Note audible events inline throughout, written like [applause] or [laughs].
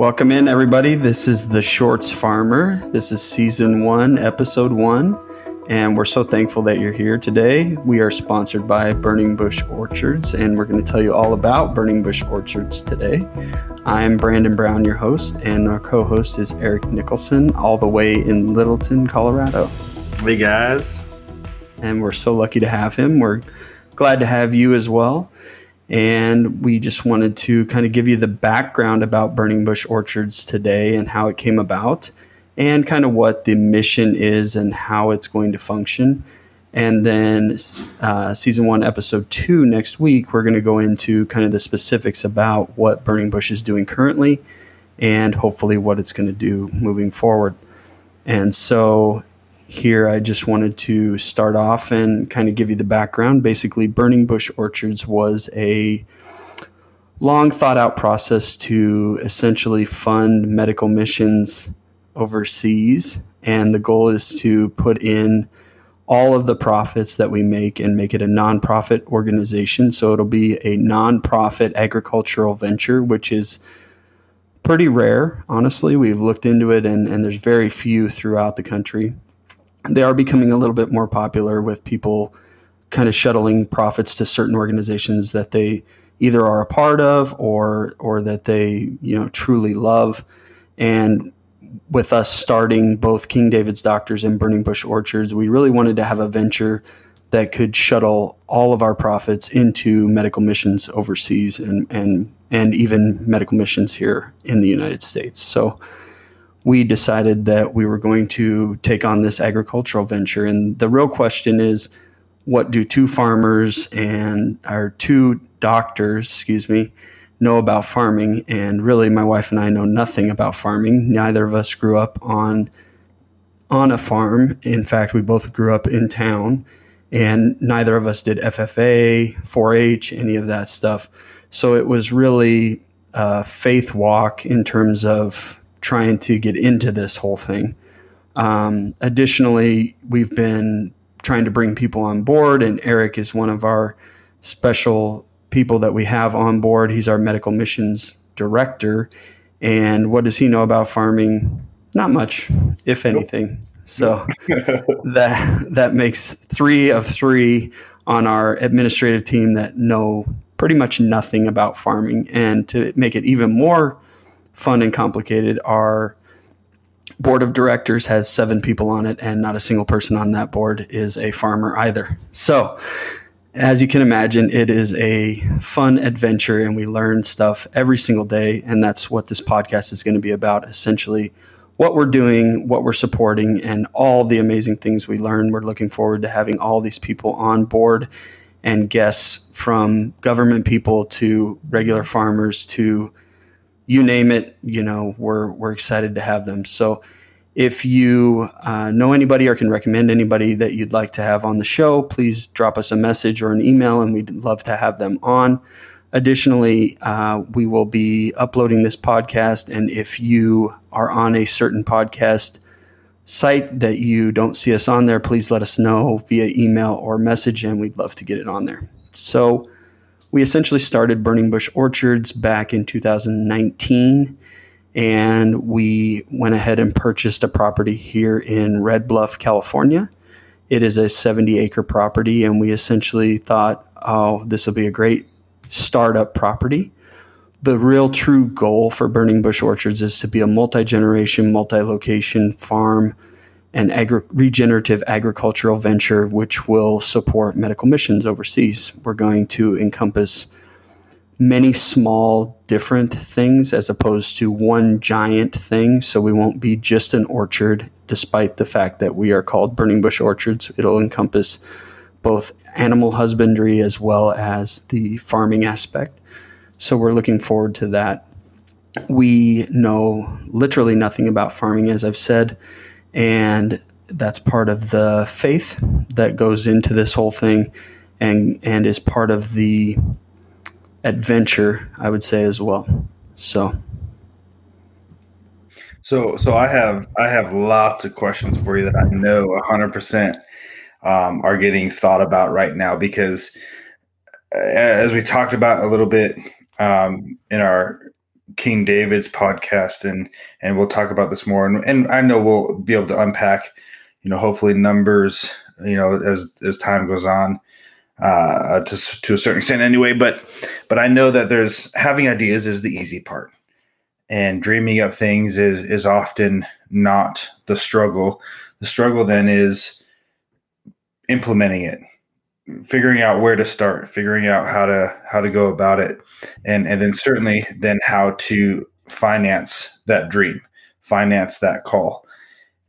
Welcome in, everybody. This is the Shorts Farmer. This is season one, episode one, and we're so thankful that you're here today. We are sponsored by Burning Bush Orchards, and we're going to tell you all about Burning Bush Orchards today. I'm Brandon Brown, your host, and our co host is Eric Nicholson, all the way in Littleton, Colorado. Hey, guys. And we're so lucky to have him. We're glad to have you as well. And we just wanted to kind of give you the background about Burning Bush Orchards today and how it came about, and kind of what the mission is and how it's going to function. And then uh, season one, episode two, next week, we're going to go into kind of the specifics about what Burning Bush is doing currently and hopefully what it's going to do moving forward. And so here I just wanted to start off and kind of give you the background. Basically, Burning Bush Orchards was a long thought out process to essentially fund medical missions overseas. And the goal is to put in all of the profits that we make and make it a nonprofit organization. So it'll be a nonprofit agricultural venture, which is pretty rare, honestly. We've looked into it, and, and there's very few throughout the country they are becoming a little bit more popular with people kind of shuttling profits to certain organizations that they either are a part of or or that they you know truly love. And with us starting both King David's Doctors and Burning Bush Orchards we really wanted to have a venture that could shuttle all of our profits into medical missions overseas and and and even medical missions here in the United States. So we decided that we were going to take on this agricultural venture. And the real question is what do two farmers and our two doctors, excuse me, know about farming? And really, my wife and I know nothing about farming. Neither of us grew up on on a farm. In fact, we both grew up in town, and neither of us did FFA, 4-H, any of that stuff. So it was really a faith walk in terms of trying to get into this whole thing. Um, additionally, we've been trying to bring people on board, and Eric is one of our special people that we have on board. He's our medical missions director. And what does he know about farming? Not much, if anything. So [laughs] that that makes three of three on our administrative team that know pretty much nothing about farming. And to make it even more fun and complicated. Our board of directors has seven people on it, and not a single person on that board is a farmer either. So, as you can imagine, it is a fun adventure, and we learn stuff every single day. And that's what this podcast is going to be about essentially what we're doing, what we're supporting, and all the amazing things we learn. We're looking forward to having all these people on board and guests from government people to regular farmers to you name it, you know, we're we're excited to have them. So if you uh, know anybody or can recommend anybody that you'd like to have on the show, please drop us a message or an email, and we'd love to have them on. Additionally, uh, we will be uploading this podcast, and if you are on a certain podcast site that you don't see us on there, please let us know via email or message, and we'd love to get it on there. So we essentially started Burning Bush Orchards back in 2019 and we went ahead and purchased a property here in Red Bluff, California. It is a 70 acre property, and we essentially thought, oh, this will be a great startup property. The real true goal for Burning Bush Orchards is to be a multi generation, multi location farm an agri- regenerative agricultural venture which will support medical missions overseas. We're going to encompass many small different things as opposed to one giant thing. So we won't be just an orchard, despite the fact that we are called Burning Bush Orchards. It'll encompass both animal husbandry as well as the farming aspect. So we're looking forward to that. We know literally nothing about farming, as I've said and that's part of the faith that goes into this whole thing and and is part of the adventure i would say as well. So. So so i have i have lots of questions for you that i know 100% um, are getting thought about right now because uh, as we talked about a little bit um, in our King David's podcast, and and we'll talk about this more. And, and I know we'll be able to unpack, you know, hopefully numbers, you know, as as time goes on, uh, to to a certain extent anyway. But but I know that there's having ideas is the easy part, and dreaming up things is is often not the struggle. The struggle then is implementing it figuring out where to start, figuring out how to how to go about it, and and then certainly then how to finance that dream, finance that call.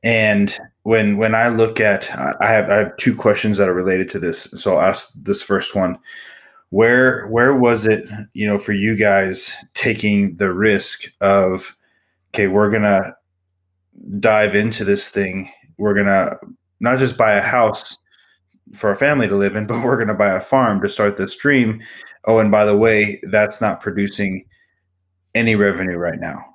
And when when I look at, I have I have two questions that are related to this. So I'll ask this first one: where where was it, you know, for you guys taking the risk of, okay, we're gonna dive into this thing, we're gonna not just buy a house for our family to live in, [laughs] but we're going to buy a farm to start this dream. Oh, and by the way, that's not producing any revenue right now.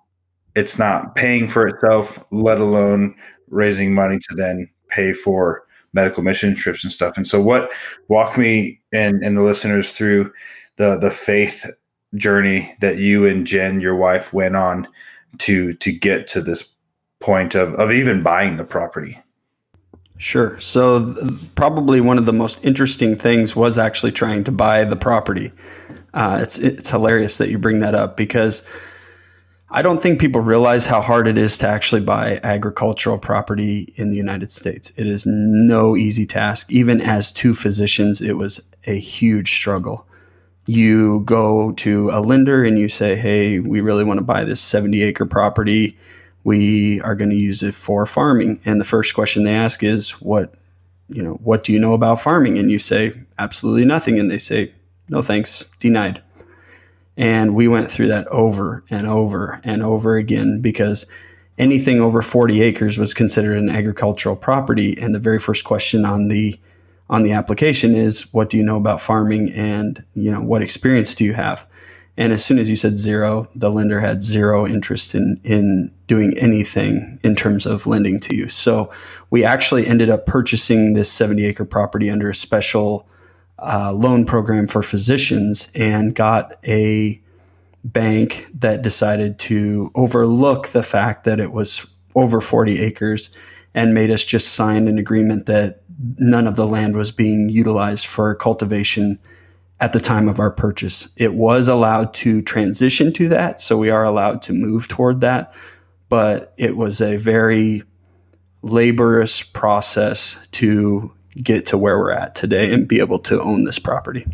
It's not paying for itself, let alone raising money to then pay for medical mission trips and stuff. And so, what walk me and and the listeners through the the faith journey that you and Jen, your wife, went on to to get to this point of of even buying the property. Sure. So, th- probably one of the most interesting things was actually trying to buy the property. Uh, it's it's hilarious that you bring that up because I don't think people realize how hard it is to actually buy agricultural property in the United States. It is no easy task. Even as two physicians, it was a huge struggle. You go to a lender and you say, "Hey, we really want to buy this 70 acre property." We are going to use it for farming. And the first question they ask is, what, you know, what do you know about farming? And you say, absolutely nothing. And they say, no thanks, denied. And we went through that over and over and over again because anything over 40 acres was considered an agricultural property. And the very first question on the on the application is what do you know about farming and you know what experience do you have and as soon as you said zero, the lender had zero interest in in doing anything in terms of lending to you. So we actually ended up purchasing this 70 acre property under a special uh, loan program for physicians and got a bank that decided to overlook the fact that it was over 40 acres and made us just sign an agreement that none of the land was being utilized for cultivation at the time of our purchase. It was allowed to transition to that, so we are allowed to move toward that, but it was a very laborious process to get to where we're at today and be able to own this property.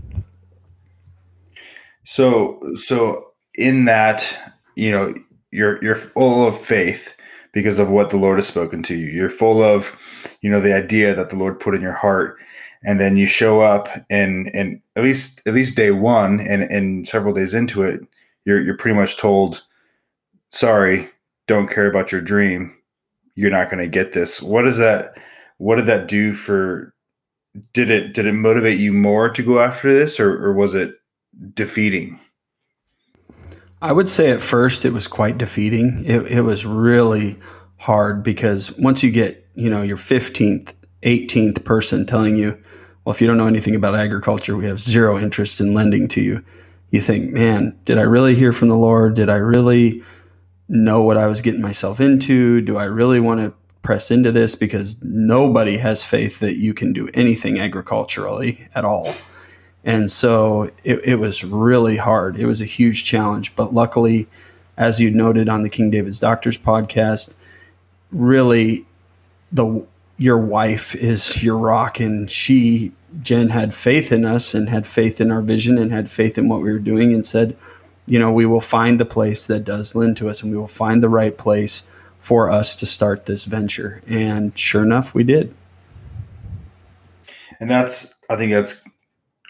So so in that, you know, you're you're full of faith because of what the Lord has spoken to you. You're full of, you know, the idea that the Lord put in your heart and then you show up and and at least at least day one and and several days into it you're you're pretty much told sorry don't care about your dream. You're not going to get this. What does that what did that do for did it did it motivate you more to go after this or, or was it defeating? I would say at first it was quite defeating. It, it was really hard because once you get you know your 15th 18th person telling you well, if you don't know anything about agriculture, we have zero interest in lending to you. You think, man, did I really hear from the Lord? Did I really know what I was getting myself into? Do I really want to press into this? Because nobody has faith that you can do anything agriculturally at all. And so it, it was really hard. It was a huge challenge. But luckily, as you noted on the King David's Doctors podcast, really the your wife is your rock. And she jen had faith in us and had faith in our vision and had faith in what we were doing and said you know we will find the place that does lend to us and we will find the right place for us to start this venture. And sure enough we did. And that's i think that's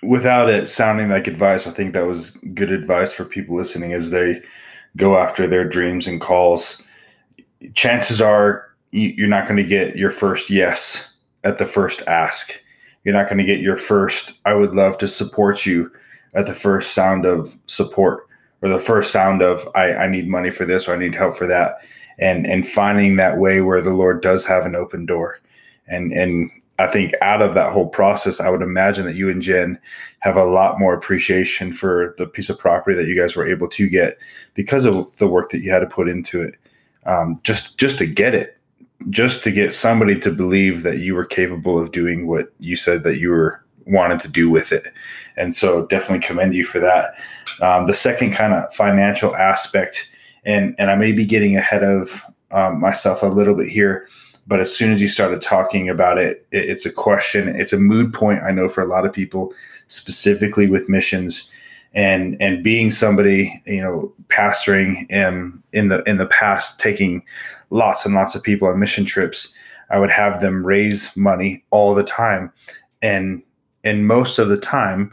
without it sounding like advice i think that was good advice for people listening as they go after their dreams and calls. Chances are you're not going to get your first yes at the first ask. You're not going to get your first, I would love to support you at the first sound of support or the first sound of, I, I need money for this or I need help for that. And, and finding that way where the Lord does have an open door. And, and I think out of that whole process, I would imagine that you and Jen have a lot more appreciation for the piece of property that you guys were able to get because of the work that you had to put into it, um, just just to get it, just to get somebody to believe that you were capable of doing what you said that you were wanted to do with it. And so, definitely commend you for that. Um, the second kind of financial aspect, and and I may be getting ahead of um, myself a little bit here but as soon as you started talking about it, it, it's a question, it's a mood point. I know for a lot of people, specifically with missions, and and being somebody you know pastoring in in the in the past, taking lots and lots of people on mission trips, I would have them raise money all the time, and and most of the time,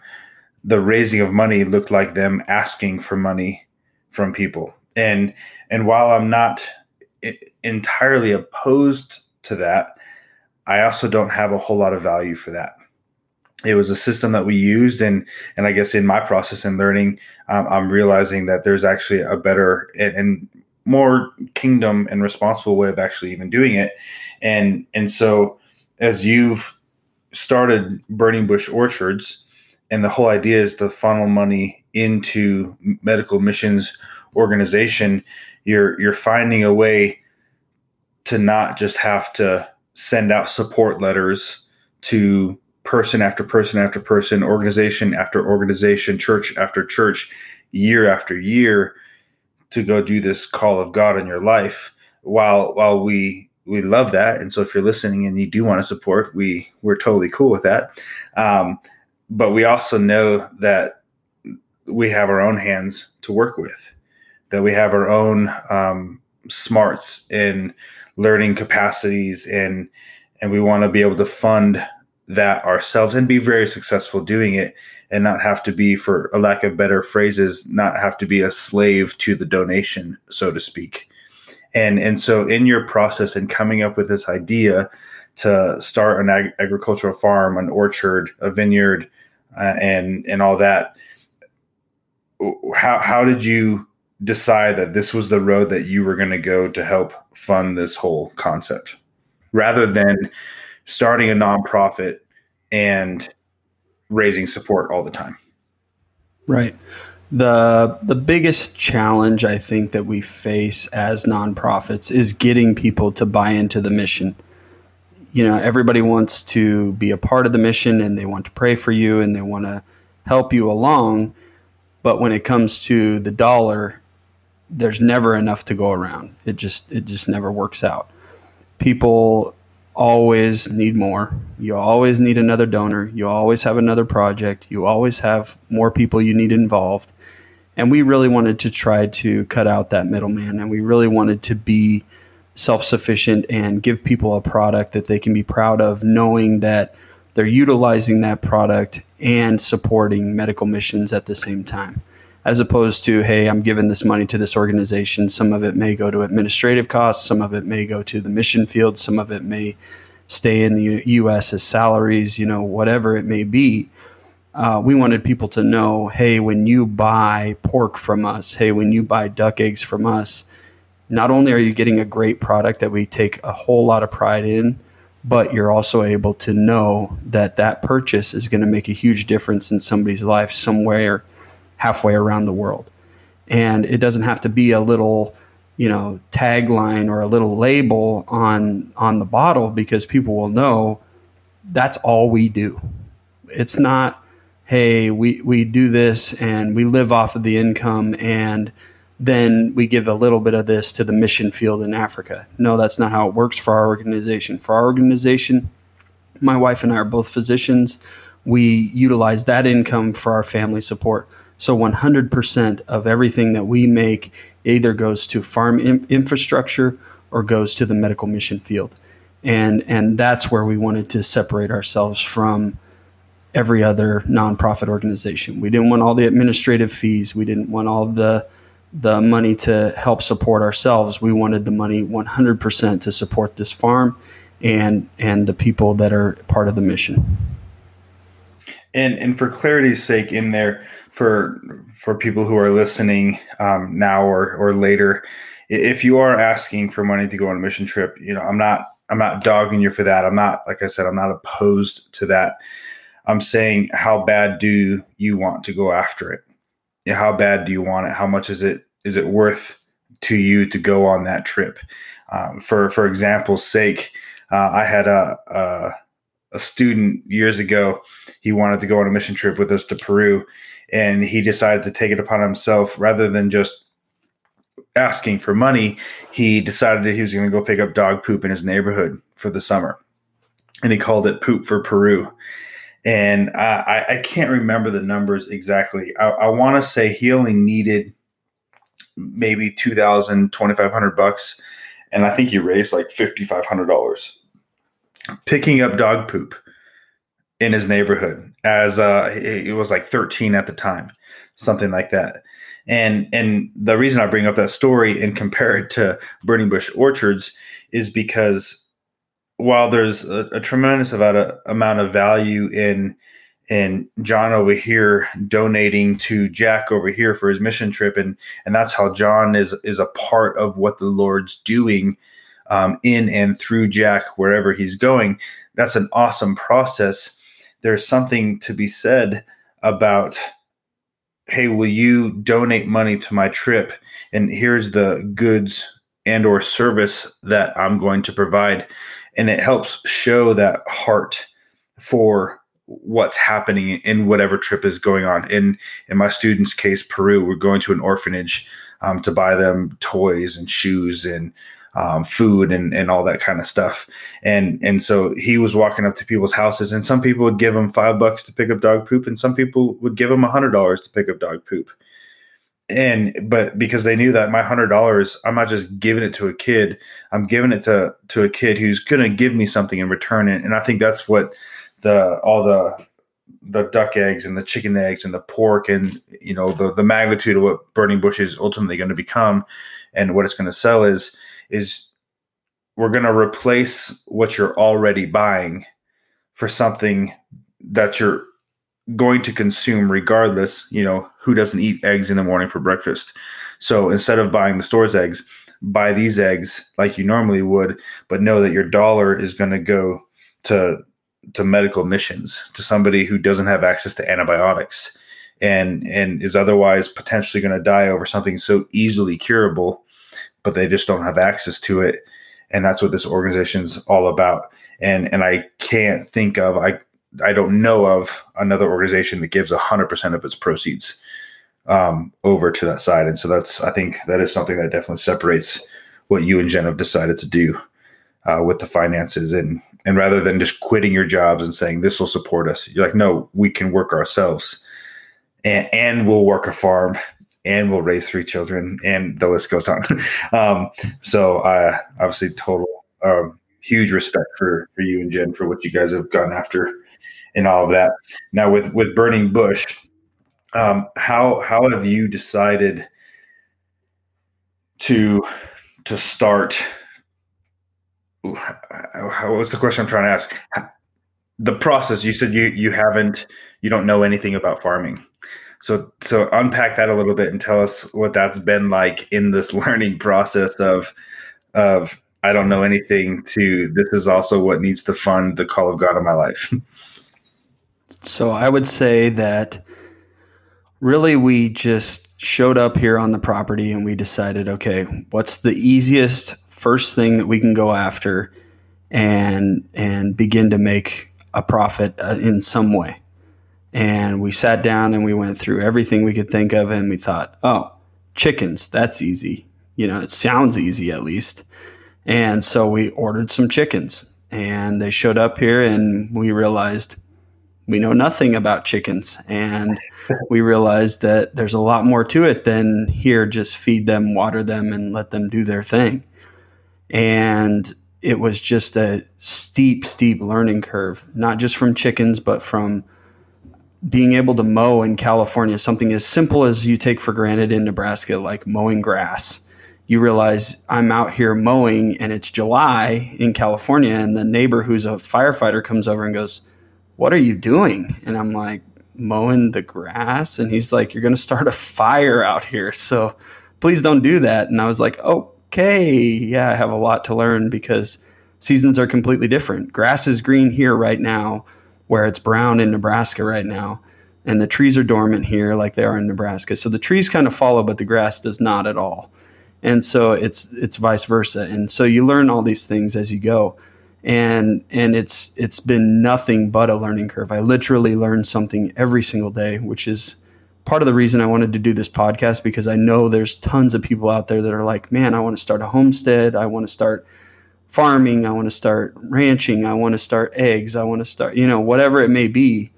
the raising of money looked like them asking for money from people. And and while I'm not entirely opposed to that. I also don't have a whole lot of value for that. It was a system that we used, and and I guess in my process and learning, um, I'm realizing that there's actually a better and, and more kingdom and responsible way of actually even doing it. And and so as you've started burning bush orchards, and the whole idea is to funnel money into medical missions organization, you're you're finding a way to not just have to send out support letters to person after person after person, organization after organization, church after church, year after year to go do this call of God in your life. While while we we love that, and so if you're listening and you do want to support, we we're totally cool with that. Um, but we also know that we have our own hands to work with, that we have our own um, smarts and learning capacities and and we want to be able to fund that ourselves and be very successful doing it and not have to be for a lack of better phrases not have to be a slave to the donation so to speak. And and so in your process and coming up with this idea to start an ag- agricultural farm an orchard a vineyard uh, and and all that how how did you decide that this was the road that you were going to go to help fund this whole concept? Rather than starting a nonprofit and raising support all the time. Right. The the biggest challenge I think that we face as nonprofits is getting people to buy into the mission. You know, everybody wants to be a part of the mission and they want to pray for you and they want to help you along, but when it comes to the dollar, there's never enough to go around. It just it just never works out. People always need more. You always need another donor. You always have another project. You always have more people you need involved. And we really wanted to try to cut out that middleman and we really wanted to be self-sufficient and give people a product that they can be proud of knowing that they're utilizing that product and supporting medical missions at the same time as opposed to, hey, I'm giving this money to this organization. Some of it may go to administrative costs, some of it may go to the mission field, some of it may stay in the U.S. as salaries, you know, whatever it may be. Uh, we wanted people to know, hey, when you buy pork from us, hey, when you buy duck eggs from us, not only are you getting a great product that we take a whole lot of pride in, but you're also able to know that that purchase is going to make a huge difference in somebody's life somewhere halfway around the world. And it doesn't have to be a little, you know, tagline or a little label on on the bottle because people will know that's all we do. It's not, hey, we, we do this and we live off of the income and then we give a little bit of this to the mission field in Africa. No, that's not how it works for our organization. For our organization, my wife and I are both physicians. We utilize that income for our family support. So 100% of everything that we make either goes to farm in- infrastructure or goes to the medical mission field. And, and that's where we wanted to separate ourselves from every other nonprofit organization. We didn't want all the administrative fees. We didn't want all the the money to help support ourselves. We wanted the money 100% to support this farm and and the people that are part of the mission. And and for clarity's sake, in there, for for people who are listening um, now or or later, if you are asking for money to go on a mission trip, you know, I'm not I'm not dogging you for that. I'm not like I said, I'm not opposed to that. I'm saying how bad do you want to go after it? How bad do you want it? How much is it is it worth to you to go on that trip? Um, for for example's sake, uh, I had a, a a student years ago. He wanted to go on a mission trip with us to Peru, and he decided to take it upon himself rather than just asking for money. He decided that he was going to go pick up dog poop in his neighborhood for the summer, and he called it "Poop for Peru." And I, I can't remember the numbers exactly. I, I want to say he only needed maybe 2000 2500 bucks and i think he raised like $5500 picking up dog poop in his neighborhood as uh it was like 13 at the time something like that. And and the reason i bring up that story and compare it to burning bush orchards is because while there's a, a tremendous amount of, amount of value in in John over here donating to Jack over here for his mission trip, and and that's how John is is a part of what the Lord's doing um, in and through Jack wherever he's going. That's an awesome process. There's something to be said about, hey, will you donate money to my trip? And here's the goods and or service that I'm going to provide. And it helps show that heart for what's happening in whatever trip is going on. In in my students' case, Peru, we're going to an orphanage um, to buy them toys and shoes and um, food and, and all that kind of stuff. And and so he was walking up to people's houses, and some people would give him five bucks to pick up dog poop, and some people would give him a hundred dollars to pick up dog poop. And but because they knew that my hundred dollars, I'm not just giving it to a kid, I'm giving it to to a kid who's gonna give me something in return. And, and I think that's what the all the the duck eggs and the chicken eggs and the pork and you know the the magnitude of what burning bush is ultimately going to become and what it's going to sell is is we're going to replace what you're already buying for something that you're going to consume regardless you know who doesn't eat eggs in the morning for breakfast. So instead of buying the store's eggs buy these eggs like you normally would but know that your dollar is going to go to to medical missions to somebody who doesn't have access to antibiotics and and is otherwise potentially going to die over something so easily curable but they just don't have access to it. And that's what this organization's all about. And and I can't think of I I don't know of another organization that gives hundred percent of its proceeds um, over to that side. And so that's I think that is something that definitely separates what you and Jen have decided to do uh, with the finances. And and rather than just quitting your jobs and saying this will support us, you're like, no, we can work ourselves, and and we'll work a farm and will raise three children, and the list goes on. [laughs] um, so, uh, obviously, total um, huge respect for for you and Jen for what you guys have gone after and all of that. Now, with with Burning Bush, um, how how have you decided to to start? How was the question I'm trying to ask? The process. You said you you haven't you don't know anything about farming. So so unpack that a little bit and tell us what that's been like in this [laughs] learning process of of I don't know anything to this is also what needs to fund the call of God in my life. [laughs] so I would say that really we just showed up here on the property and we decided okay, what's the easiest first thing that we can go after and and begin to make a profit uh, in some way and we sat down and we went through everything we could think of and we thought oh chickens that's easy. You know it sounds easy at least. And so we ordered some chickens and they showed up here and we realized we know nothing about chickens. And we realized that there's a lot more to it than here just feed them water them and let them do their thing. And it was just a steep steep learning curve not just from chickens but from being able to mow in California, something as simple as you take for granted in Nebraska, like mowing grass. You realize I'm out here mowing and it's July in California, and the neighbor who's a firefighter comes over and goes, What are you doing? And I'm like, Mowing the grass. And he's like, You're going to start a fire out here. So please don't do that. And I was like, Okay, yeah, I have a lot to learn because seasons are completely different. Grass is green here right now, where it's brown in Nebraska right now. And the trees are dormant here like they are in Nebraska. So the trees kind of follow, but the grass does not at all. And so it's it's vice versa. And so you learn all these things as you go. And and it's it's been nothing but a learning curve. I literally learn something every single day, which is part of the reason I wanted to do this podcast because I know there's tons of people out there that are like, man, I want to start a homestead. I want to start farming. I want to start ranching. I want to start eggs. I want to start, you know, whatever it may be.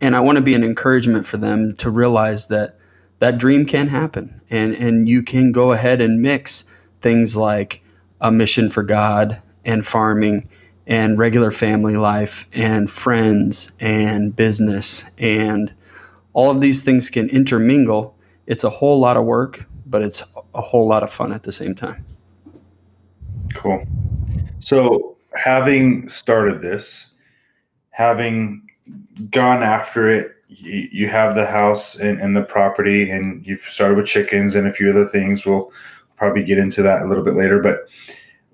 And I want to be an encouragement for them to realize that that dream can happen and, and you can go ahead and mix things like a mission for God and farming and regular family life and friends and business and all of these things can intermingle. It's a whole lot of work, but it's a whole lot of fun at the same time. Cool. So, having started this, having gone after it, you, have the house and, and, the property, and you've started with chickens and a few other things. We'll probably get into that a little bit later. But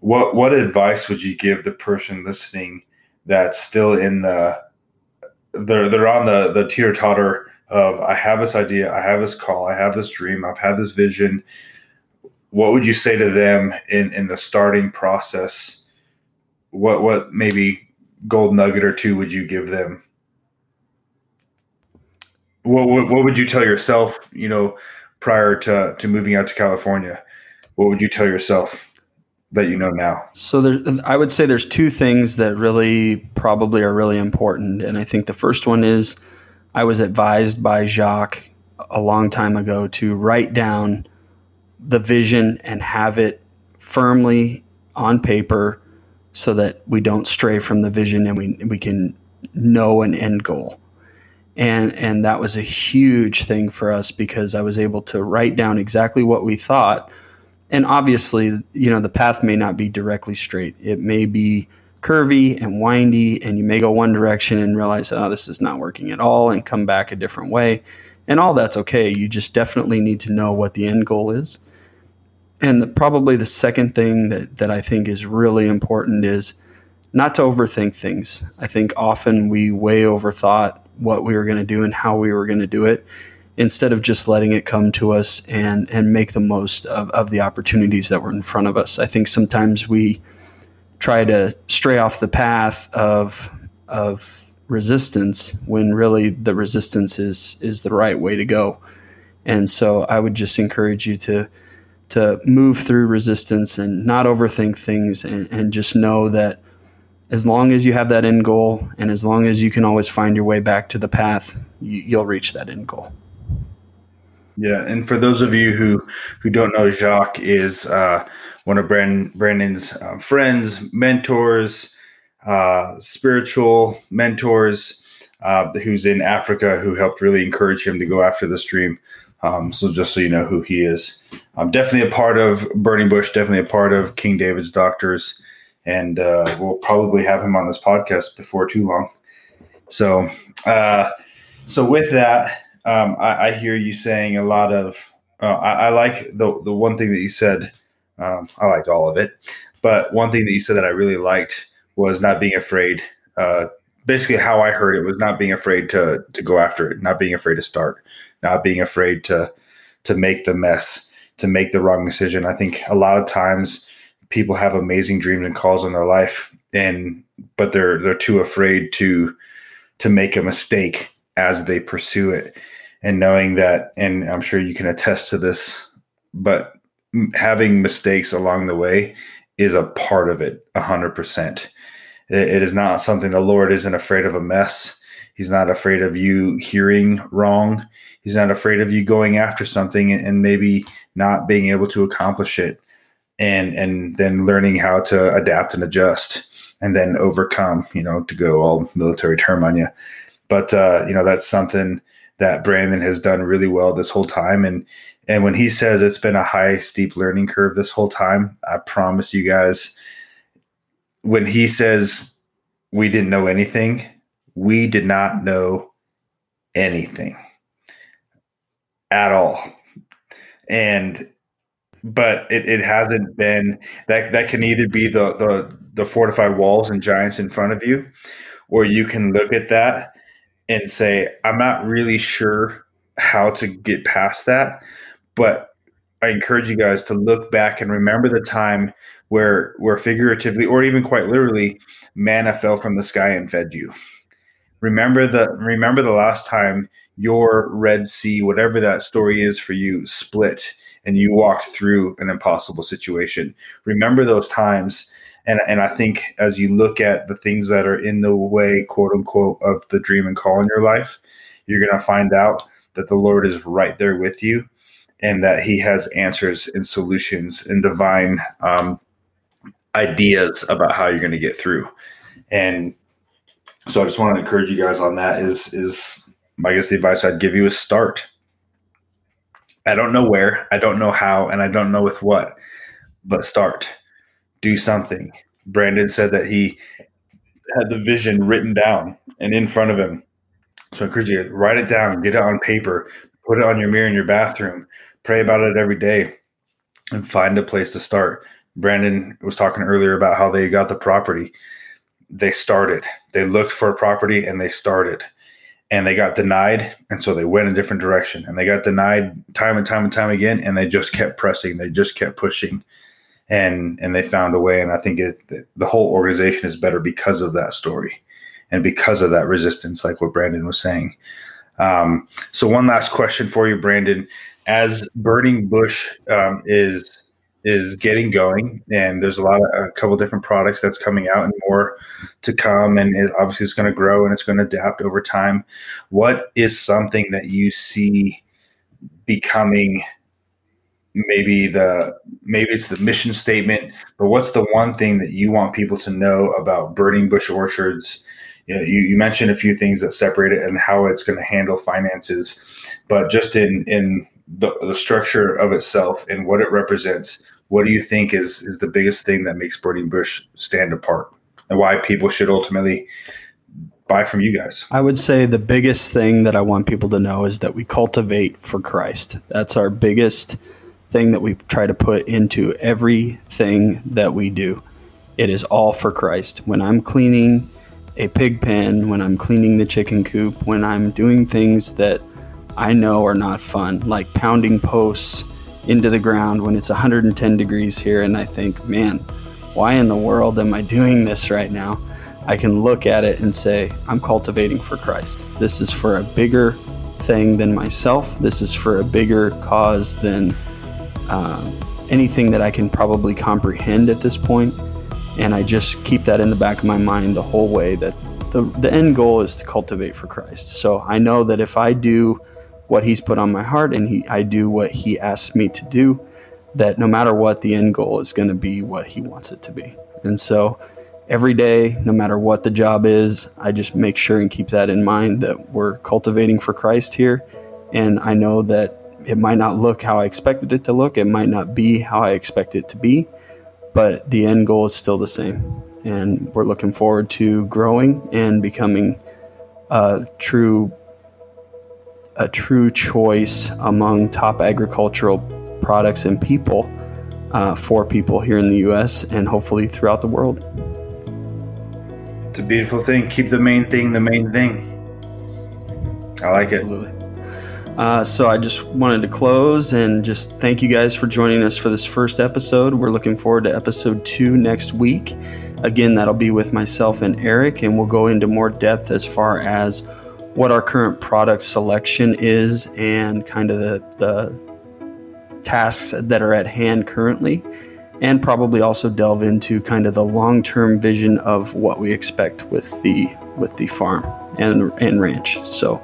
what what advice would you give the person listening that's still in the they're they're on the the teeter totter of I have this idea, I have this call, I have this dream, I've had this vision. What would you say to them in in the starting process? What what maybe gold nugget or two would you give them? What, what, what would you tell yourself, you know, prior to, to moving out to California? What would you tell yourself that you know now? So there, I would say there's two things that really probably are really important, and I think the first one is I was advised by Jacques a long time ago to write down the vision and have it firmly on paper so that we don't stray from the vision and we, we can know an end goal. And, and that was a huge thing for us because I was able to write down exactly what we thought. And obviously, you know, the path may not be directly straight. It may be curvy and windy, and you may go one direction and realize, oh, this is not working at all, and come back a different way. And all that's okay. You just definitely need to know what the end goal is. And the, probably the second thing that, that I think is really important is not to overthink things. I think often we way overthought what we were going to do and how we were going to do it instead of just letting it come to us and, and make the most of, of the opportunities that were in front of us. I think sometimes we try to stray off the path of of resistance when really the resistance is is the right way to go. And so I would just encourage you to to move through resistance and not overthink things and, and just know that as long as you have that end goal and as long as you can always find your way back to the path, you, will reach that end goal. Yeah, and for those of you who who don't know, Jacques is uh, one of Brandon, Brandon's um, friends, mentors, uh, spiritual mentors, uh, who's in Africa, who helped really encourage him to go after this dream. Um, so just so you know who he is, I'm definitely a part of Burning Bush, definitely a part of King David's Doctors, and uh, we'll probably have him on this podcast before too long. So, uh, so with that, um, I, I, hear you saying a lot of. Uh, I, I, like the the one thing that you said um, I liked all of it, but one thing that you said that I really liked was not being afraid. Uh, basically, how I heard it was not being afraid to to go after it, not being afraid to start, not being afraid to to make the mess, to make the wrong decision. I think a lot of times people have amazing dreams and calls in their life, and but they're they're too afraid to to make a mistake as they pursue it. And knowing that and i'm sure you can attest to this but having mistakes along the way is a part of it 100% it is not something the lord isn't afraid of a mess. He's not afraid of you hearing wrong he's not afraid of you going after something and maybe not being able to accomplish it. And and then learning how to adapt and adjust and then overcome you know to go all military term on you. But uh, you know that's something that brandon has done really well this whole time. And and when he says it's been a high, steep learning curve this whole time, I promise you guys, when he says we didn't know anything, we did not know anything at all. And but it, it hasn't been that that can either be the the the fortified walls and giants in front of you, or you can look at that and say, I'm not really sure how to get past that, but I encourage you guys to look back and remember the time where where figuratively or even quite literally manna fell from the sky and fed you. Remember the remember the last time your Red Sea, whatever that story is for you, split and you walked through an impossible situation. Remember those times. And, and I think as you look at the things that are in the way, quote unquote, of the dream and call in your life, you're going to find out that the Lord is right there with you and that He has answers and solutions and divine um, ideas about how you're going to get through. And so I just want to encourage you guys on that is is I guess the advice I'd give you is start. I don't know where, I don't know how, and I don't know with what, but start. Do something. Brandon said that he had the vision written down and in front of him. So I encourage you to write it down, get it on paper, put it on your mirror in your bathroom, pray about it every day, and find a place to start. Brandon was talking earlier about how they got the property. They started. They looked for a property and they started and they got denied and so they went a different direction and they got denied time and time and time again and they just kept pressing they just kept pushing and and they found a way and i think it, the whole organization is better because of that story and because of that resistance like what brandon was saying. Um, so one last question for you brandon. As burning bush um, is is getting going and there's a lot of a couple different products that's coming out and more to come and it obviously it's going to grow and it's going to adapt over time. What is something that you see becoming maybe the maybe it's the mission statement but what's the one thing that you want people to know about burning bush orchards? You, know, you, you mentioned a few things that separate it and how it's going to handle finances but just in in the, the structure of itself and what it represents what do you think is is the biggest thing that makes Burning Bush stand apart, and why people should ultimately buy from you guys? I would say the biggest thing that I want people to know is that we cultivate for Christ. That's our biggest thing that we try to put into everything that we do. It is all for Christ. When I'm cleaning a pig pen, when I'm cleaning the chicken coop, when I'm doing things that I know are not fun, like pounding posts into the ground when it's 110 degrees here and I think, man, why in the world am I doing this right now? I can look at it and say, I'm cultivating for Christ. This is for a bigger thing than myself. This is for a bigger cause than uh, anything that I can probably comprehend at this point. And I just keep that in the back of my mind the whole way that the, the end goal is to cultivate for Christ. So I know that if I do what he's put on my heart and he I do what he asks me to do, that no matter what the end goal is going to be what he wants it to be. And so every day, no matter what the job is, I just make sure and keep that in mind that we're cultivating for Christ here. And I know that it might not look how I expected it to look, it might not be how I expect it to be, but the end goal is still the same. And we're looking forward to growing and becoming a true a true choice among top agricultural products and people uh, for people here in the U.S. and hopefully throughout the world. It's a beautiful thing. Keep the main thing the main thing. I like Absolutely. it. Uh, so I just wanted to close and just thank you guys for joining us for this first episode. We're looking forward to episode two next week. Again, that'll be with myself and Eric, and we'll go into more depth as far as what our current product selection is and kind of the, the tasks that are at hand currently, and probably also delve into kind of the long-term vision of what we expect with the with the farm and and ranch. So,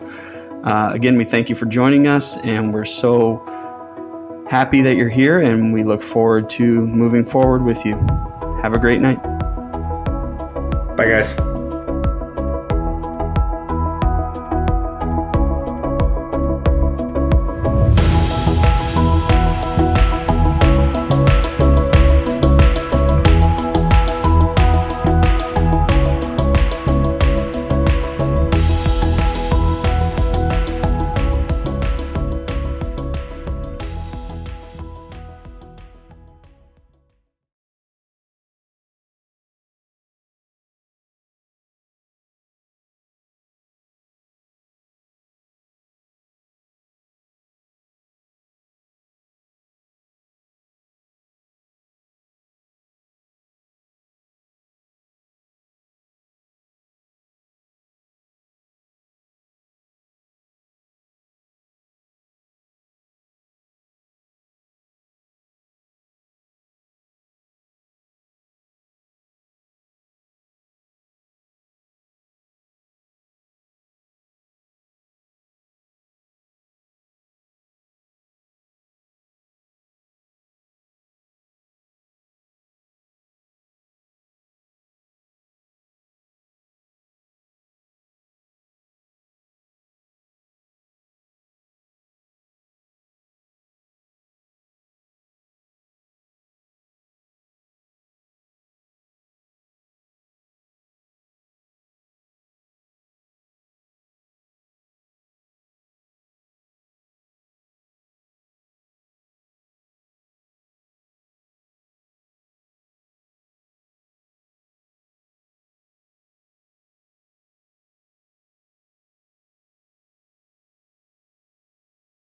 uh, again, we thank you for joining us, and we're so happy that you're here, and we look forward to moving forward with you. Have a great night. Bye, guys.